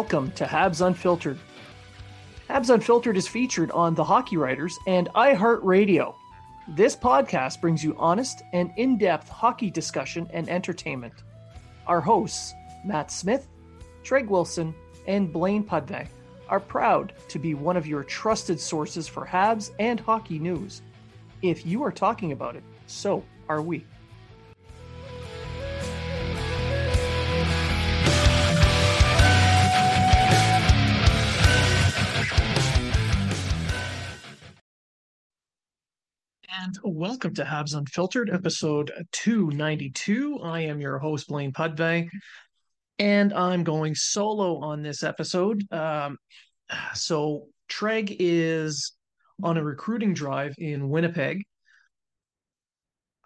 Welcome to Habs Unfiltered. Habs Unfiltered is featured on The Hockey Writers and iHeartRadio. This podcast brings you honest and in depth hockey discussion and entertainment. Our hosts, Matt Smith, Treg Wilson, and Blaine Pudvey, are proud to be one of your trusted sources for Habs and hockey news. If you are talking about it, so are we. And welcome to Habs Unfiltered, episode 292. I am your host, Blaine Pudvey, and I'm going solo on this episode. Um, so, Treg is on a recruiting drive in Winnipeg.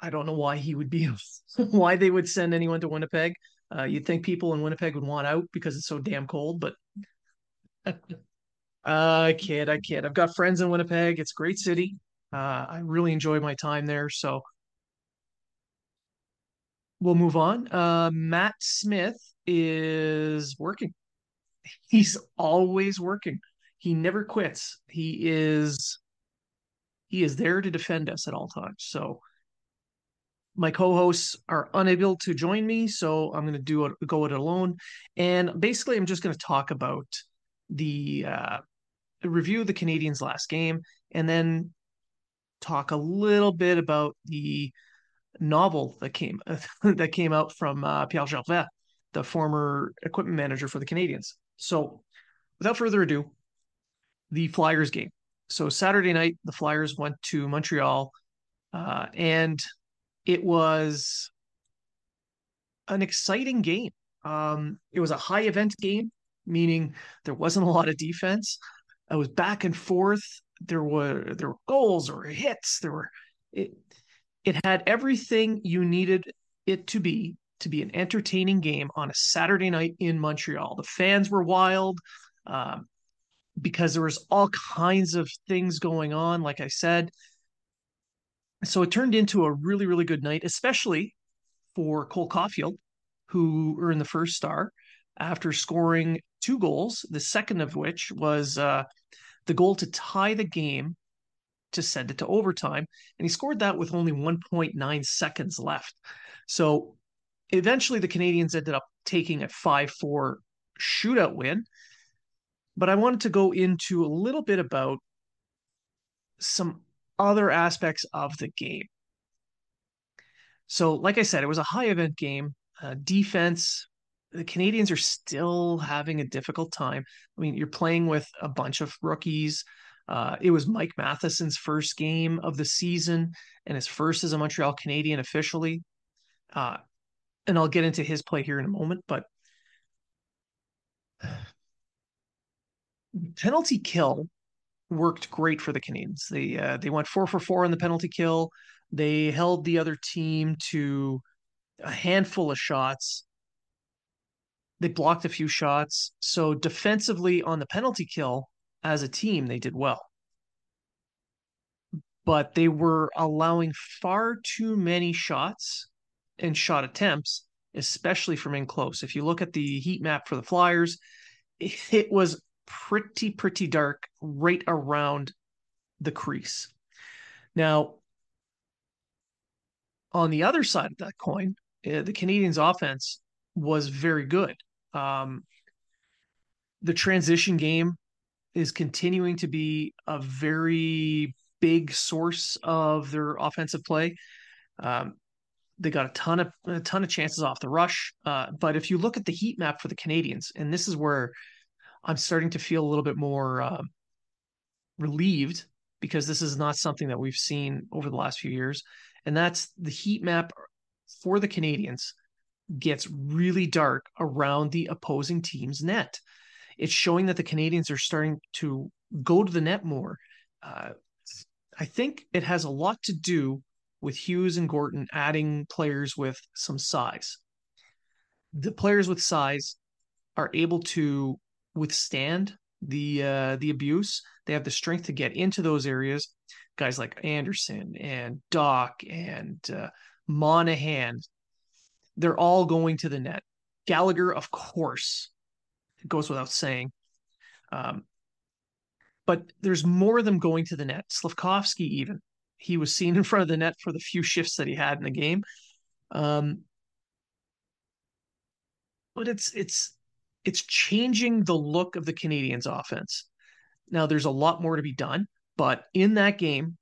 I don't know why he would be, why they would send anyone to Winnipeg. Uh, you'd think people in Winnipeg would want out because it's so damn cold, but I kid, I kid. I've got friends in Winnipeg. It's a great city. Uh, I really enjoy my time there. So we'll move on. Uh, Matt Smith is working. He's always working. He never quits. He is he is there to defend us at all times. So my co-hosts are unable to join me, so I'm going to do it, go it alone. And basically, I'm just going to talk about the uh, review of the Canadians' last game, and then talk a little bit about the novel that came that came out from uh, Pierre Gervais, the former equipment manager for the Canadiens. So, without further ado, the Flyers game. So Saturday night, the Flyers went to Montreal, uh, and it was an exciting game. Um, it was a high event game, meaning there wasn't a lot of defense. It was back and forth there were there were goals or hits there were it it had everything you needed it to be to be an entertaining game on a Saturday night in Montreal. The fans were wild um, because there was all kinds of things going on. Like I said, so it turned into a really really good night, especially for Cole Caufield, who earned the first star after scoring two goals. The second of which was uh, the goal to tie the game to send it to overtime. And he scored that with only 1.9 seconds left. So eventually the Canadians ended up taking a 5 4 shootout win. But I wanted to go into a little bit about some other aspects of the game. So, like I said, it was a high event game. Uh, defense the Canadiens are still having a difficult time. I mean, you're playing with a bunch of rookies. Uh, it was Mike Matheson's first game of the season and his first as a Montreal Canadian officially. Uh, and I'll get into his play here in a moment, but penalty kill worked great for the Canadiens. They uh, they went four for four on the penalty kill. They held the other team to a handful of shots they blocked a few shots. So defensively on the penalty kill as a team, they did well. But they were allowing far too many shots and shot attempts, especially from in close. If you look at the heat map for the Flyers, it was pretty, pretty dark right around the crease. Now, on the other side of that coin, uh, the Canadiens' offense was very good. Um, the transition game is continuing to be a very big source of their offensive play. Um, they got a ton of a ton of chances off the rush, uh, but if you look at the heat map for the Canadians, and this is where I'm starting to feel a little bit more uh, relieved because this is not something that we've seen over the last few years, and that's the heat map for the Canadiens gets really dark around the opposing team's net. It's showing that the Canadians are starting to go to the net more. Uh, I think it has a lot to do with Hughes and Gorton adding players with some size. The players with size are able to withstand the uh, the abuse. They have the strength to get into those areas. Guys like Anderson and Dach and uh, Monahan, they're all going to the net. Gallagher, of course, it goes without saying. Um, but there's more of them going to the net. Slavkovsky, even he was seen in front of the net for the few shifts that he had in the game. Um, but it's it's it's changing the look of the Canadians' offense. Now there's a lot more to be done, but in that game,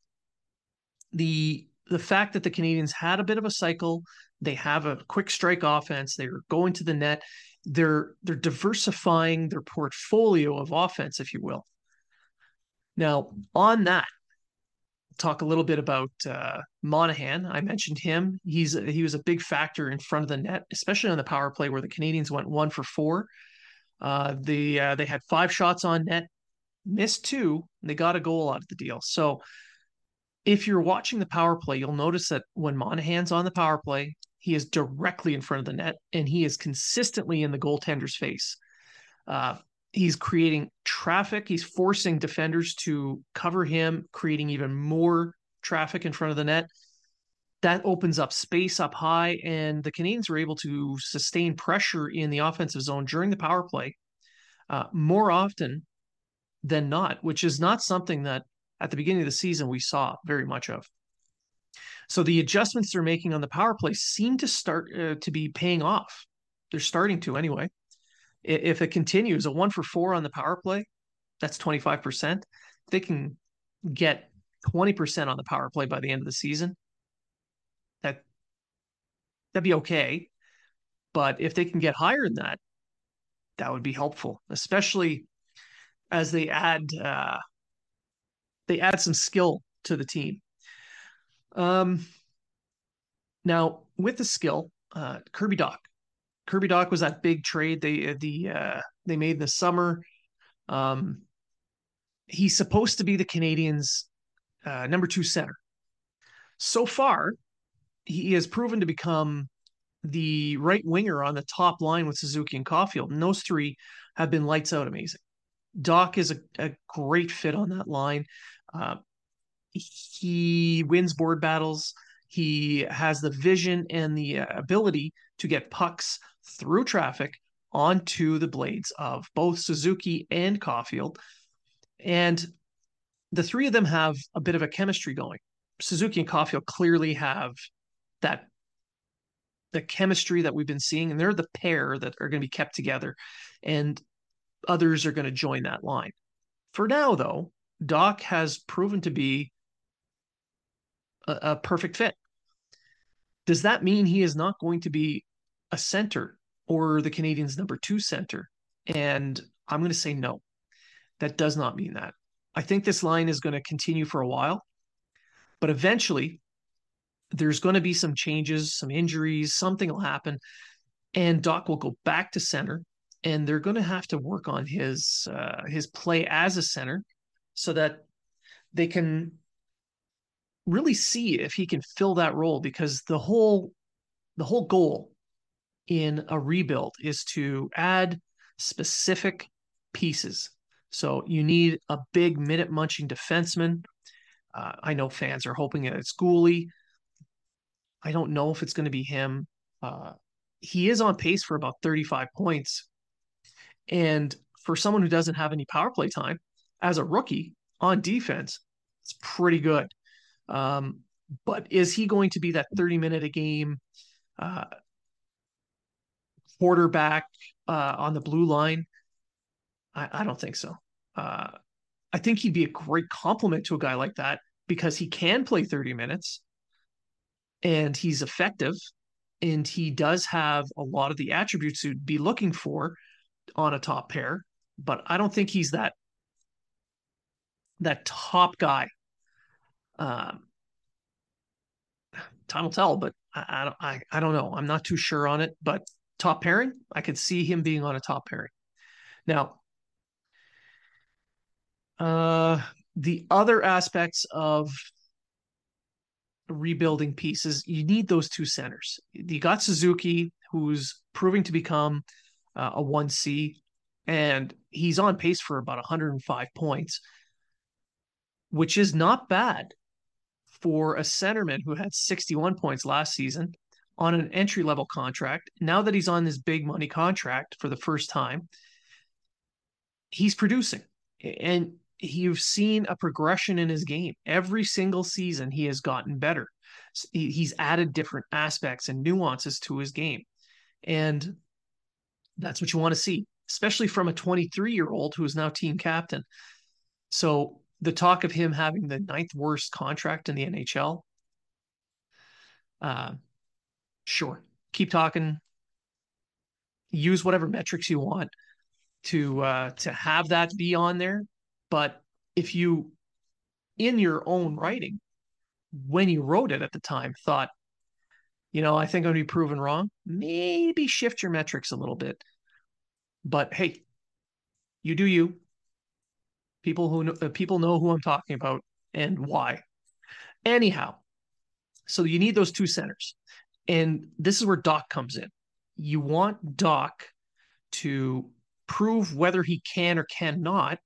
the the fact that the Canadians had a bit of a cycle, they have a quick strike offense, they're going to the net, they're they're diversifying their portfolio of offense, if you will. Now, on that, talk a little bit about uh, Monahan. I mentioned him. He's he was a big factor in front of the net, especially on the power play where the Canadians went one for four. Uh, the uh, they had five shots on net, missed two. they got a goal out of the deal. So if you're watching the power play, you'll notice that when Monahan's on the power play, he is directly in front of the net and he is consistently in the goaltender's face. Uh, he's creating traffic. He's forcing defenders to cover him, creating even more traffic in front of the net. That opens up space up high, and the Canadiens were able to sustain pressure in the offensive zone during the power play uh, more often than not, which is not something that at the beginning of the season we saw very much of. So the adjustments they're making on the power play seem to start uh, to be paying off. They're starting to anyway if it continues, a one for four on the power play, that's 25%. They can get 20% on the power play by the end of the season. That that'd be okay. But if they can get higher than that, that would be helpful, especially as they add uh, they add some skill to the team. Um, now with the skill, uh, Kirby Dach, Kirby Dach was that big trade they uh, the uh, they made the summer. Um, he's supposed to be the Canadiens' uh, number two center. So far, he has proven to become the right winger on the top line with Suzuki and Caufield, and those three have been lights out amazing. Dach is a, a great fit on that line. Uh, he wins board battles. He has the vision and the uh, ability to get pucks through traffic onto the blades of both Suzuki and Caufield. And the three of them have a bit of a chemistry going. Suzuki and Caufield clearly have that the chemistry that we've been seeing, and they're the pair that are going to be kept together, and others are going to join that line. For now, though, Dach has proven to be a, a perfect fit. Does that mean he is not going to be a center or the Canadiens' number two center? And I'm going to say no. That does not mean that. I think this line is going to continue for a while, but eventually there's going to be some changes, some injuries, something will happen, and Dach will go back to center, and they're going to have to work on his uh, his play as a center so that they can really see if he can fill that role because the whole the whole goal in a rebuild is to add specific pieces. So you need a big minute munching defenseman. Uh, I know fans are hoping that it's Guhle. I don't know if it's going to be him. Uh, he is on pace for about 35 points. And for someone who doesn't have any power play time as a rookie on defense, it's pretty good. Um, but is he going to be that 30 minute a game uh, quarterback uh, on the blue line. I, I don't think so. Uh, I think he'd be a great complement to a guy like that because he can play 30 minutes and he's effective and he does have a lot of the attributes you'd be looking for on a top pair, but I don't think he's that that top guy. Um, time will tell, but I, I don't I, I don't know. I'm not too sure on it, but top pairing, I could see him being on a top pairing. Now, uh, the other aspects of rebuilding pieces, you need those two centers. You got Suzuki, who's proving to become uh, a 1C, and he's on pace for about 105 points, which is not bad for a centerman who had 61 points last season on an entry level contract. Now that he's on this big money contract for the first time, he's producing. And you've seen a progression in his game. Every single season, he has gotten better. He's added different aspects and nuances to his game. And that's what you want to see, especially from a 23 year old who is now team captain. So the talk of him having the ninth worst contract in the NHL, uh, sure, keep talking. Use whatever metrics you want to uh, to have that be on there. But if you, in your own writing, when you wrote it at the time, thought, you know, I think I'm to be proven wrong, maybe shift your metrics a little bit. But hey, you do you. People who know, uh, people know who I'm talking about and why. Anyhow, so you need those two centers, and this is where Dach comes in. You want Dach to prove whether he can or cannot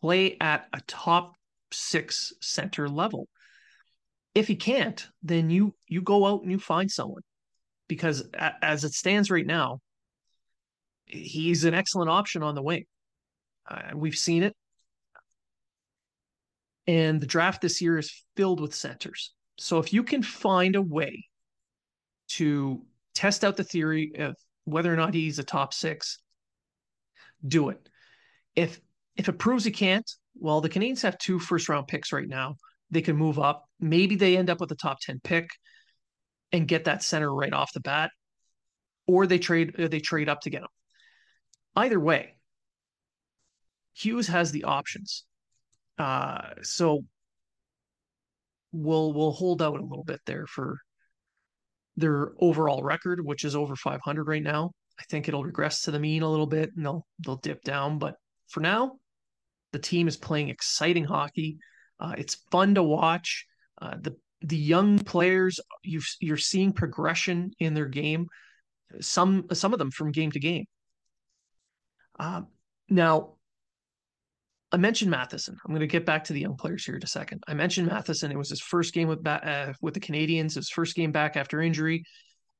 play at a top six center level. If he can't, then you you go out and you find someone because as it stands right now, he's an excellent option on the wing. Uh, we've seen it. And the draft this year is filled with centers. So if you can find a way to test out the theory of whether or not he's a top six, do it. If if it proves he can't, well, the Canadiens have two first round picks right now. They can move up. Maybe they end up with a top 10 pick and get that center right off the bat, or they trade they trade up to get him. Either way, Hughes has the options. Uh, so we'll we'll hold out a little bit there for their overall record, which is over 500 right now. I think it'll regress to the mean a little bit and they'll they'll dip down, but for now, the team is playing exciting hockey. Uh, it's fun to watch. Uh, the the young players you you're seeing progression in their game. Some some of them from game to game. Uh, now, I mentioned Matheson. I'm going to get back to the young players here in a second. I mentioned Matheson. It was his first game with uh, with the Canadians, His first game back after injury,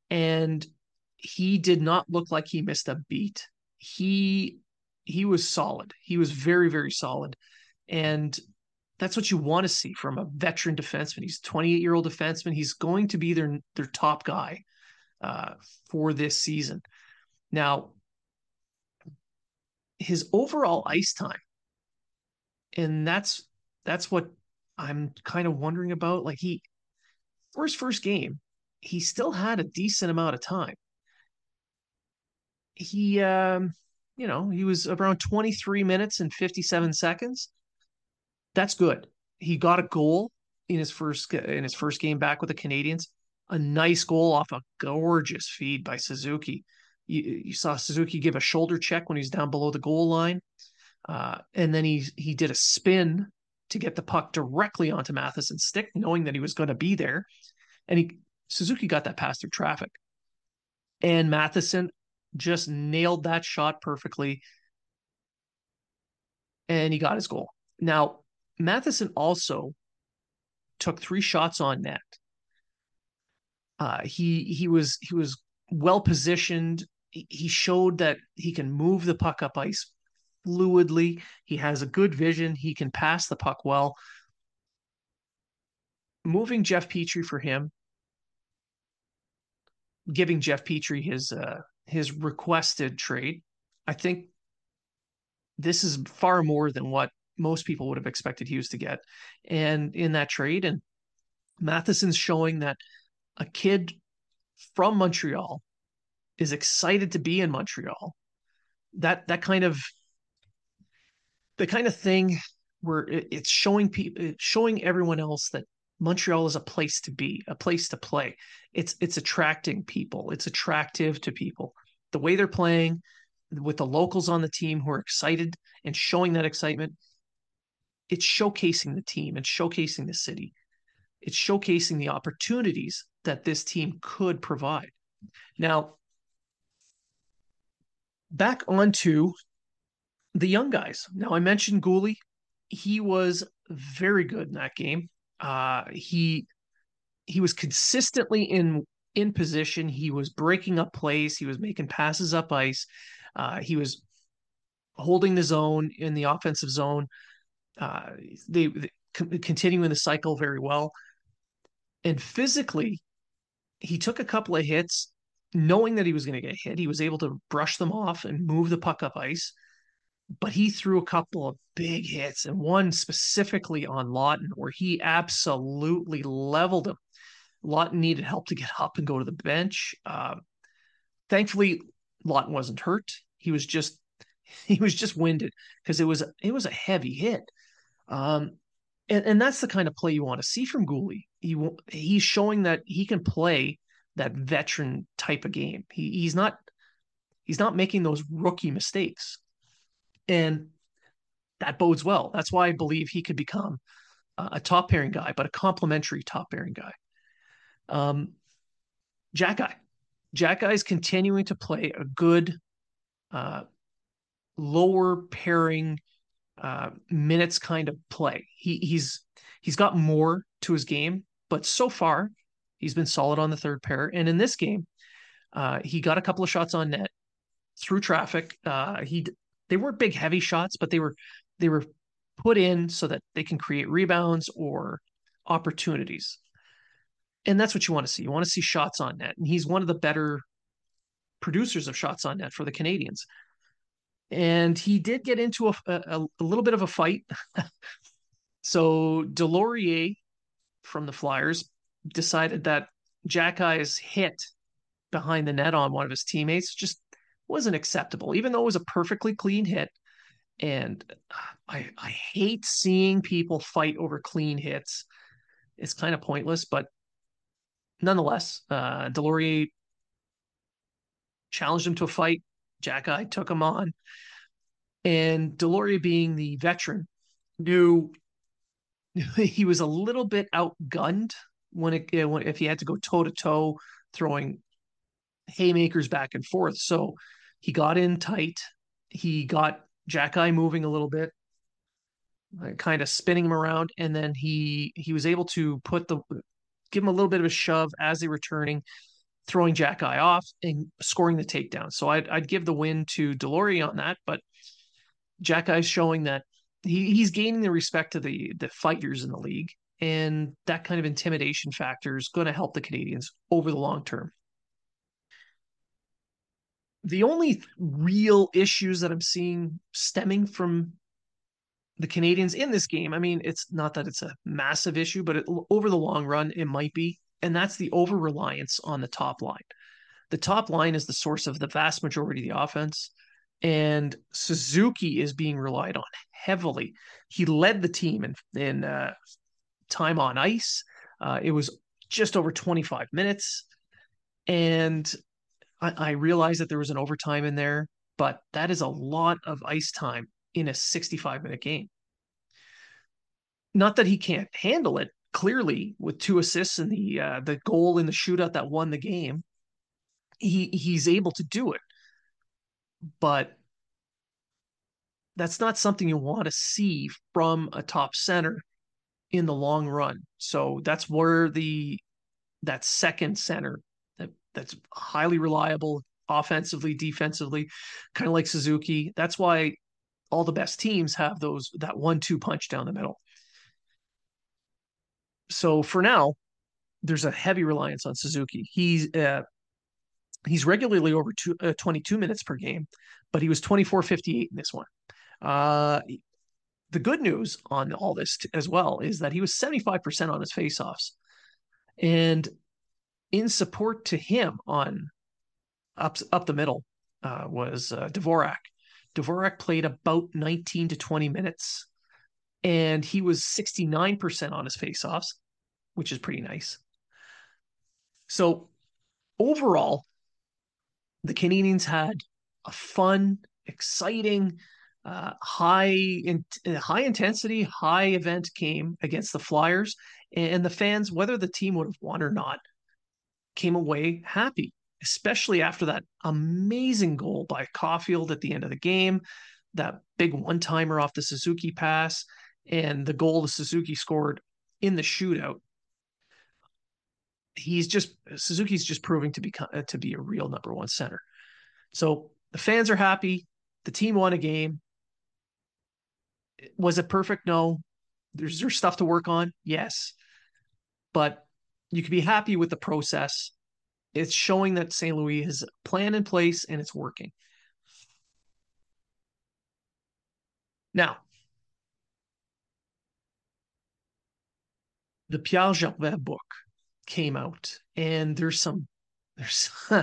and he did not look like he missed a beat. He he was solid. He was very, very solid. And that's what you want to see from a veteran defenseman. He's 28 year old defenseman. He's going to be their their top guy uh, for this season. Now, his overall ice time, and that's that's what I'm kind of wondering about. Like he, for his first game, he still had a decent amount of time. He um, you know, he was around 23 minutes and 57 seconds. That's good. He got a goal in his first in his first game back with the Canadians. A nice goal off a gorgeous feed by Suzuki. You, you saw Suzuki give a shoulder check when he's down below the goal line, uh, and then he he did a spin to get the puck directly onto Matheson's stick, knowing that he was going to be there, and he Suzuki got that pass through traffic. And Matheson just nailed that shot perfectly. And he got his goal. Now, Matheson also took three shots on net. Uh, he he was he was well positioned. He showed that he can move the puck up ice fluidly. He has a good vision. He can pass the puck well. Moving Jeff Petry for him, giving Jeff Petry his uh, his requested trade. I think this is far more than what most people would have expected Hughes to get. And in that trade, and Matheson's showing that a kid from Montreal is excited to be in Montreal. That that kind of the kind of thing where it, it's showing people it's showing everyone else that Montreal is a place to be, a place to play. It's it's attracting people. It's attractive to people. The way they're playing with the locals on the team who are excited and showing that excitement, it's showcasing the team and showcasing the city. It's showcasing the opportunities that this team could provide. Now, back onto the young guys. Now, I mentioned Guhle. He was very good in that game. Uh, he he was consistently in in position. He was breaking up plays. He was making passes up ice. Uh, he was holding the zone in the offensive zone. Uh, they, they continuing the cycle very well. And physically, he took a couple of hits, knowing that he was going to get hit. He was able to brush them off and move the puck up ice but he threw a couple of big hits and one specifically on Laughton where he absolutely leveled him. Laughton needed help to get up and go to the bench. Uh, thankfully, Laughton wasn't hurt. He was just he was just winded because it was it was a heavy hit. Um, and, and that's the kind of play you want to see from Guhle. He he's showing that he can play that veteran type of game. He, he's not he's not making those rookie mistakes. And that bodes well. That's why I believe he could become a top pairing guy, but a complementary top pairing guy. Um, Xhekaj. Jack Guy is continuing to play a good uh, lower pairing uh, minutes kind of play. He, he's he's got more to his game, but so far he's been solid on the third pair. And in this game, uh, he got a couple of shots on net through traffic. Uh, he they weren't big heavy shots, but they were they were put in so that they can create rebounds or opportunities. And that's what you want to see. You want to see shots on net. And he's one of the better producers of shots on net for the Canadians. And he did get into a, a, a little bit of a fight. so Deslauriers from the Flyers decided that Xhekaj's hit behind the net on one of his teammates just wasn't acceptable, even though it was a perfectly clean hit. And I, I hate seeing people fight over clean hits. It's kind of pointless, but nonetheless, uh, Deslauriers challenged him to a fight. Xhekaj took him on. And Deslauriers, being the veteran, knew he was a little bit outgunned when it when, if he had to go toe to toe, throwing haymakers back and forth. So he got in tight. He got Xhekaj moving a little bit, uh, kind of spinning him around, and then he he was able to put the give him a little bit of a shove as they were turning, throwing Xhekaj off and scoring the takedown. So I'd I'd give the win to Deslauriers on that, but Xhekaj's showing that he, he's gaining the respect of the the fighters in the league, and that kind of intimidation factor is going to help the Canadians over the long term the only real issues that I'm seeing stemming from the Canadians in this game, I mean, it's not that it's a massive issue, but it, over the long run, it might be. And that's the over reliance on the top line. The top line is the source of the vast majority of the offense. And Suzuki is being relied on heavily. He led the team in, in uh, time on ice. Uh, it was just over 25 minutes. And I, I realize that there was an overtime in there, but that is a lot of ice time in a 65 minute game. Not that he can't handle it. Clearly, with two assists and the uh, the goal in the shootout that won the game, he he's able to do it. But that's not something you want to see from a top center in the long run. So that's where the that second center that's highly reliable offensively, defensively, kind of like Suzuki. That's why all the best teams have those that one-two punch down the middle. So for now, there's a heavy reliance on Suzuki. He's uh, He's regularly over two, uh, 22 minutes per game, but he was 24 58 in this one. Uh, the good news on all this t- as well is that he was 75% on his faceoffs. And in support to him on up, up the middle uh, was uh, Dvorak. Dvorak played about 19 to 20 minutes, and he was 69% on his faceoffs, which is pretty nice. So overall, the Canadians had a fun, exciting, uh, high in, high intensity, high event game against the Flyers, and the fans, whether the team would have won or not, came away happy, especially after that amazing goal by Caufield at the end of the game, that big one timer off the Suzuki pass, and the goal the Suzuki scored in the shootout. He's just Suzuki's just proving to be uh, to be a real number one center. So the fans are happy. The team won a game was it perfect? No. There's there's stuff to work on. Yes. But you can be happy with the process. It's showing that St. Louis has a plan in place and it's working. Now, the Pierre Gervais book came out, and there's some there's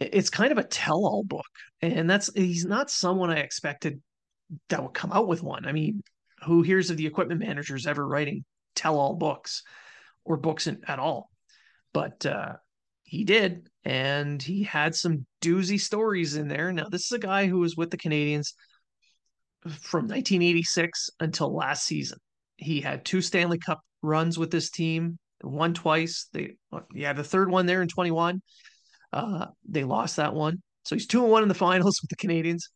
it's kind of a tell-all book, and that's he's not someone I expected that would come out with one. I mean, who hears of the equipment managers ever writing tell all books or books in, at all? But uh, he did, and he had some doozy stories in there. Now, this is a guy who was with the Canadians from 1986 until last season. He had two Stanley Cup runs with this team, won twice. They he had the third one there in 21. Uh, they lost that one. So he's two and one in the finals with the Canadians.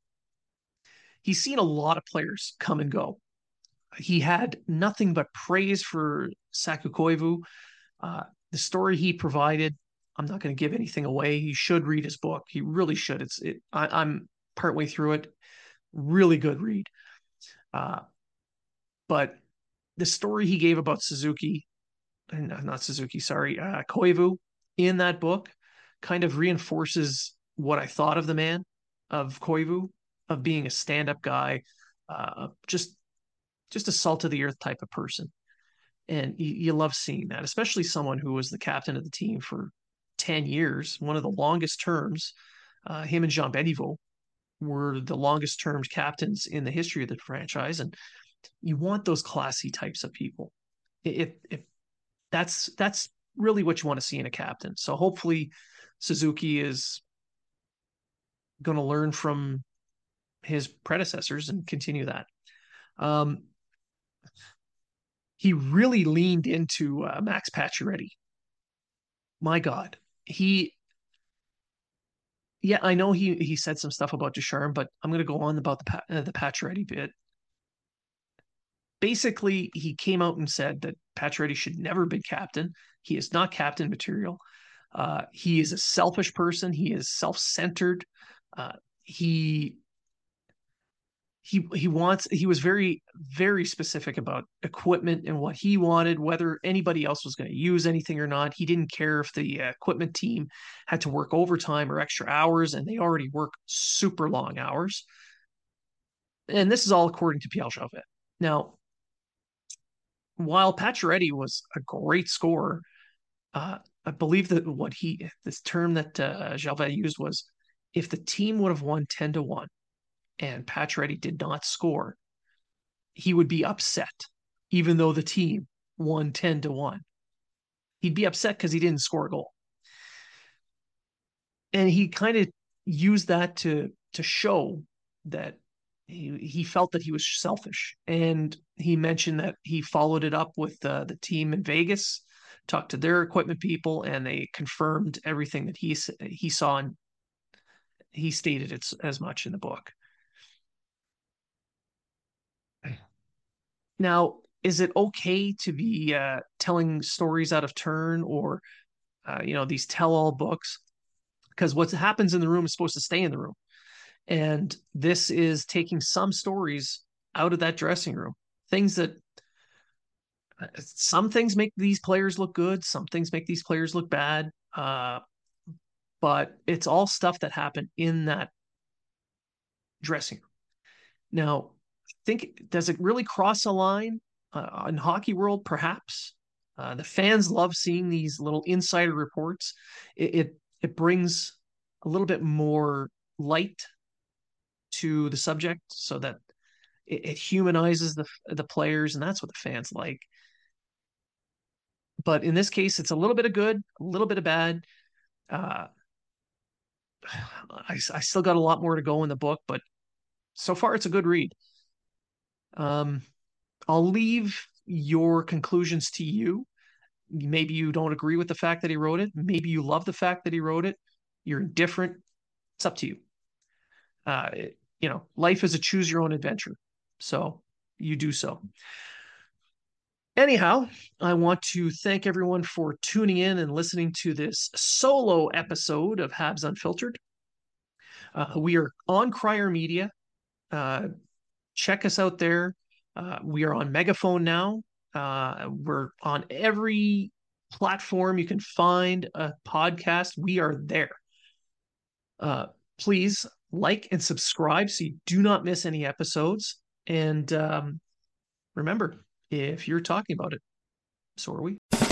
he's seen a lot of players come and go. He had nothing but praise for Saku Koivu. Uh, the story he provided, I'm not going to give anything away. You should read his book. He really should. It's it, I, am partway through it. Really good read. Uh, but the story he gave about Suzuki, not Suzuki, sorry, uh, Koivu in that book kind of reinforces what I thought of the man of Koivu of being a stand-up guy, uh, just just a salt of the earth type of person. And you, you love seeing that, especially someone who was the captain of the team for 10 years, one of the longest terms. Uh, him and Jean Béliveau were the longest termed captains in the history of the franchise. And you want those classy types of people. If, if that's that's really what you want to see in a captain. So hopefully Suzuki is going to learn from his predecessors and continue that. Um, he really leaned into uh, Max Pacioretty. My God, he. Yeah, I know he he said some stuff about Ducharme, but I'm going to go on about the uh, the Pacioretty bit. Basically, he came out and said that Pacioretty should never be captain. He is not captain material. Uh, he is a selfish person. He is self centered. Uh, he he he wants he was very very specific about equipment and what he wanted whether anybody else was going to use anything or not. He didn't care if the uh, equipment team had to work overtime or extra hours and they already work super long hours. And this is all according to Pierre Gervais now while Pacioretty was a great scorer uh, I believe that what he this term that uh, Gervais used was if the team would have won 10 to 1 and Pacioretty did not score, he would be upset, even though the team won 10 to 1. He'd be upset because he didn't score a goal. And he kind of used that to to show that he, he felt that he was selfish. And he mentioned that he followed it up with uh, the team in Vegas, talked to their equipment people, and they confirmed everything that he he saw and he stated it as much in the book. Now, is it okay to be uh, telling stories out of turn or, uh, you know, these tell-all books? Because what happens in the room is supposed to stay in the room, and this is taking some stories out of that dressing room. Things that uh, some things make these players look good, some things make these players look bad. Uh, but it's all stuff that happened in that dressing room. Now, think does it really cross a line uh, in hockey world? Perhaps uh, the fans love seeing these little insider reports. It, it it brings a little bit more light to the subject, so that it, it humanizes the the players, and that's what the fans like. But in this case, it's a little bit of good, a little bit of bad. Uh, I, I still got a lot more to go in the book, but so far it's a good read. Um, I'll leave your conclusions to you. Maybe you don't agree with the fact that he wrote it. Maybe you love the fact that he wrote it. You're indifferent. It's up to you. Uh, it, you know, life is a choose your own adventure. So you do so. Anyhow, I want to thank everyone for tuning in and listening to this solo episode of Habs Unfiltered. Uh, we are on Crier Media. Uh, check us out there. Uh, we are on Megaphone now. Uh, we're on every platform you can find a podcast. We are there. Uh, please like and subscribe so you do not miss any episodes. And um, remember, if you're talking about it, so are we.